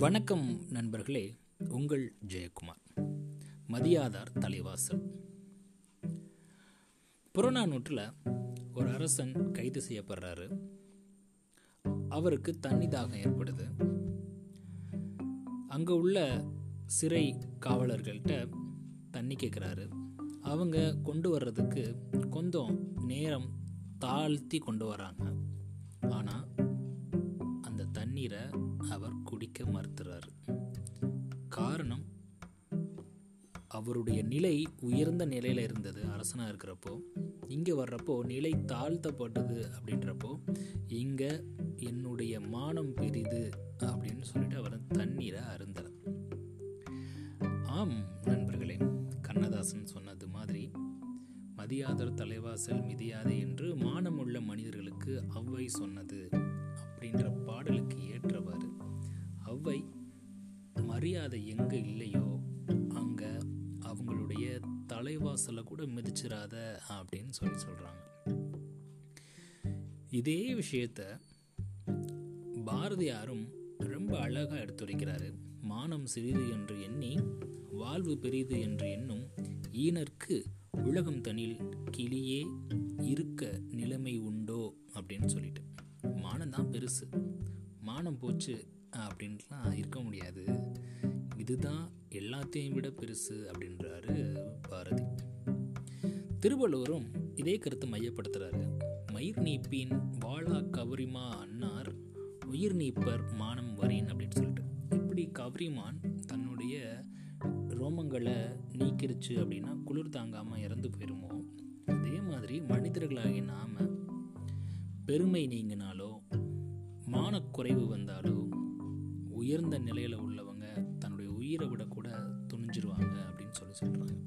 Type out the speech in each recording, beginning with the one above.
வணக்கம் நண்பர்களே உங்கள் ஜெயக்குமார் மதியாதார் தலைவாசல். புறநானூற்றில் ஒரு அரசன் கைது செய்யப்படுறாரு. அவருக்கு தண்ணி தாகம் ஏற்படுது. அங்கே உள்ள சிறை காவலர்கள்ட்ட தண்ணி கேட்குறாரு அவங்க கொண்டு வர்றதுக்கு கொஞ்சம் நேரம் தாழ்த்தி கொண்டு வராங்க. ஆனால் அந்த தண்ணீரை அவர் மறுத்துறார். காரணம் அவருடைய நிலை உயர்ந்த நிலையில் இருந்தது. அரசனாக இருக்கிறப்போ இங்கே வர்றப்போ நிலை தாழ்த்தப்பட்டது அப்படின்றப்போ இங்கே என்னுடைய மானம் பெரிது அப்படின்னு சொல்லிட்டு அவர் தண்ணீரை அருந்தார் ஆம் நண்பர்களே கண்ணதாசன் சொன்னது மாதிரி மதியாதர் தலைவாசல் மிதியாதே என்று மானமுள்ள மனிதர்களுக்கு அவ்வை சொன்னது. மரியாதை எங்கே இல்லையோ அங்கே அவங்களுடைய தலைவாசலை கூட மிதிச்சிடாத அப்படின்னு சொல்லி சொல்கிறாங்க இதே விஷயத்த பாரதியாரும் ரொம்ப அழகாக எடுத்துரைக்கிறாரு. மானம் சிறிது என்று எண்ணி வாழ்வு பெரிது என்று எண்ணும் ஈனர்க்கு உலகம் தனில் கிளியே இருக்க நிலைமை உண்டோ? அப்படின்னு சொல்லிட்டு. மானம் தான் பெருசு. மானம் போச்சு அப்படின்ட்டுலாம் இருக்க முடியாது. இதுதான் எல்லாத்தையும் விட பெருசு அப்படின்றாரு பாரதி. திருவள்ளுவரும் இதே கருத்து மையப்படுத்துகிறாரு மயிர் நீப்பின் வாழா கவரிமா அன்னார் உயிர் நீப்பர் மானம் வரேன் அப்படின்னு சொல்லிட்டு. இப்படி கவரிமான் தன்னுடைய ரோமங்களை நீக்கிருச்சு அப்படின்னா குளிர் தாங்காமல் இறந்து போயிருமோ? அதே மாதிரி மனிதர்களாகிய நாம பெருமை நீங்கினாலோ மானக்குறைவு வந்தாலோ உயர்ந்த நிலையில் உள்ளவங்க தன்னுடைய உயிரை விட கூட துணிஞ்சிருவாங்க அப்படின்னு சொல்லி சொல்கிறாங்க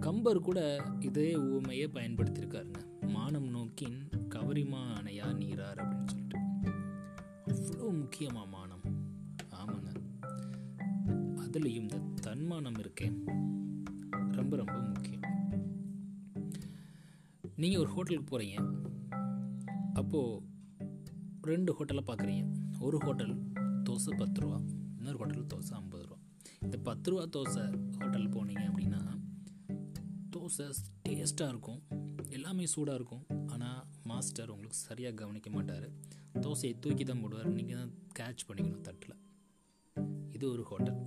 கம்பர் கூட இதே ஊமையை பயன்படுத்தியிருக்காருங்க. மானம் நோக்கின் கவரிமா அணையா நீரார் அப்படின்னு சொல்லிட்டு. அவ்வளோ முக்கியமாக மானம். ஆமாங்க. அதுலேயும் இந்த தன்மானம் இருக்கேன் ரொம்ப ரொம்ப முக்கியம். நீங்கள் ஒரு ஹோட்டலுக்கு போகிறீங்க அப்போது ரெண்டு ஹோட்டலை பார்க்குறீங்க. ஒரு ஹோட்டல் தோசை பத்து ரூபா இன்னொரு ஹோட்டலில் தோசை ஐம்பது ரூபா. இந்த பத்து ரூபா தோசை ஹோட்டல் போனீங்க அப்படின்னா தோசை டேஸ்ட்டாக இருக்கும் எல்லாமே சூடாக இருக்கும். ஆனால் மாஸ்டர் உங்களுக்கு சரியாக கவனிக்க மாட்டார். தோசையை தூக்கி தான் போடுவார். நீங்கள் தான் கேட்ச் பண்ணிக்கணும் தட்டில். இது ஒரு ஹோட்டல்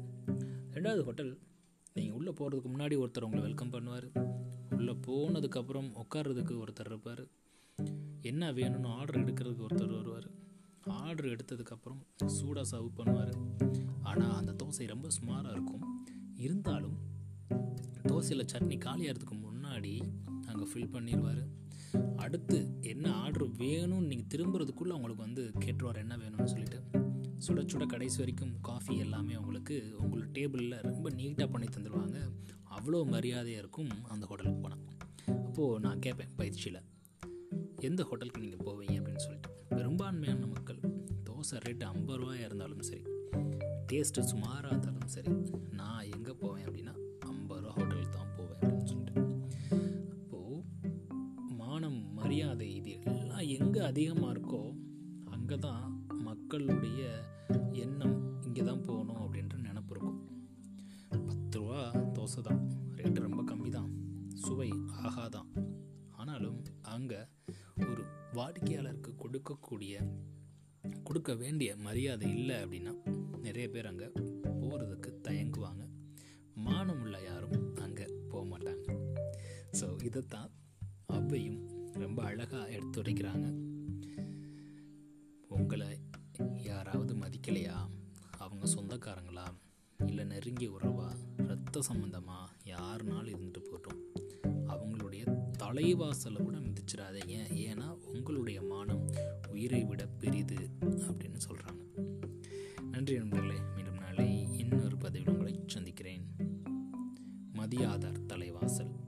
ரெண்டாவது ஹோட்டல் நீங்கள் உள்ளே போகிறதுக்கு முன்னாடி ஒருத்தர் உங்களை வெல்கம் பண்ணுவார். உள்ளே போனதுக்கப்புறம் உட்கார்றதுக்கு ஒருத்தர் இருப்பார். என்ன வேணும்னு ஆர்டர் எடுக்கிறதுக்கு ஒருத்தர் வருவார். ஆர்டர் எடுத்ததுக்கப்புறம் சூடாக சர்வ் பண்ணுவார். ஆனால் அந்த தோசை ரொம்ப சுமாராக இருக்கும். இருந்தாலும் தோசையில் சட்னி காலியாகிறதுக்கு முன்னாடி அங்கே ஃபில் பண்ணிடுவார் அடுத்து என்ன ஆர்டர் வேணும்னு நீங்கள் திரும்புறதுக்குள்ளே அவங்களுக்கு வந்து கேட்டுருவார் என்ன வேணும்னு சொல்லிட்டு. சுட சுட கடைசி வரைக்கும் காஃபி எல்லாமே உங்களுக்கு உங்களோட டேபிளில் ரொம்ப நீட்டாக பண்ணி தந்துடுவாங்க அவ்வளோ மரியாதையாக இருக்கும் அந்த ஹோட்டலுக்கு போனால் அப்போது நான் கேட்பேன் பயிற்சியில். எந்த ஹோட்டலுக்கு நீங்கள் போவீங்க அப்படின்னு சொல்லிட்டு. பெரும்பான்மையான மக்கள் தோசை ரேட்டு ஐம்பது ரூபாயாக இருந்தாலும் சரி டேஸ்ட்டு சுமாராக இருந்தாலும் சரி நான் எங்கே போவேன் அப்படின்னா ஐம்பது ரூபா ஹோட்டலுக்கு தான் போவேன் அப்படின்னு சொல்லிட்டு. அப்போது மானம் மரியாதை இது எல்லாம் எங்கே அதிகமாக இருக்கோ அங்கே தான் மக்களுடைய எண்ணம் இங்கே தான் போகணும் அப்படின்ற நினப்பு இருக்கும். பத்து ரூபா தோசை தான். வாடிக்கையாளருக்கு கொடுக்கக்கூடிய கொடுக்க வேண்டிய மரியாதை இல்லை அப்படின்னா நிறைய பேர் அங்கே போகிறதுக்கு தயங்குவாங்க. மானம் உள்ள யாரும் அங்கே போக மாட்டாங்க. ஸோ இதைத்தான் அவ்வையும் ரொம்ப அழகாக எடுத்துரைக்கிறாங்க. உங்களை யாராவது மதிக்கலையா? அவங்க சொந்தக்காரங்களா? இல்லை நெருங்கிய உறவா? ரத்த சம்மந்தமாக யாருனாலும் இருந்துட்டு போட்டோம் அவங்களுடைய தலைவாசலை கூட மிதிச்சிடாதீங்க. ஏன்னா உங்களுடைய மானம் உயிரை விட பெரிது அப்படின்னு சொல்கிறாங்க நன்றி நண்பர்களே மீண்டும் நாளை இன்னொரு பதிவில் உங்களை சந்திக்கிறேன். மதியாதார் தலைவாசல்.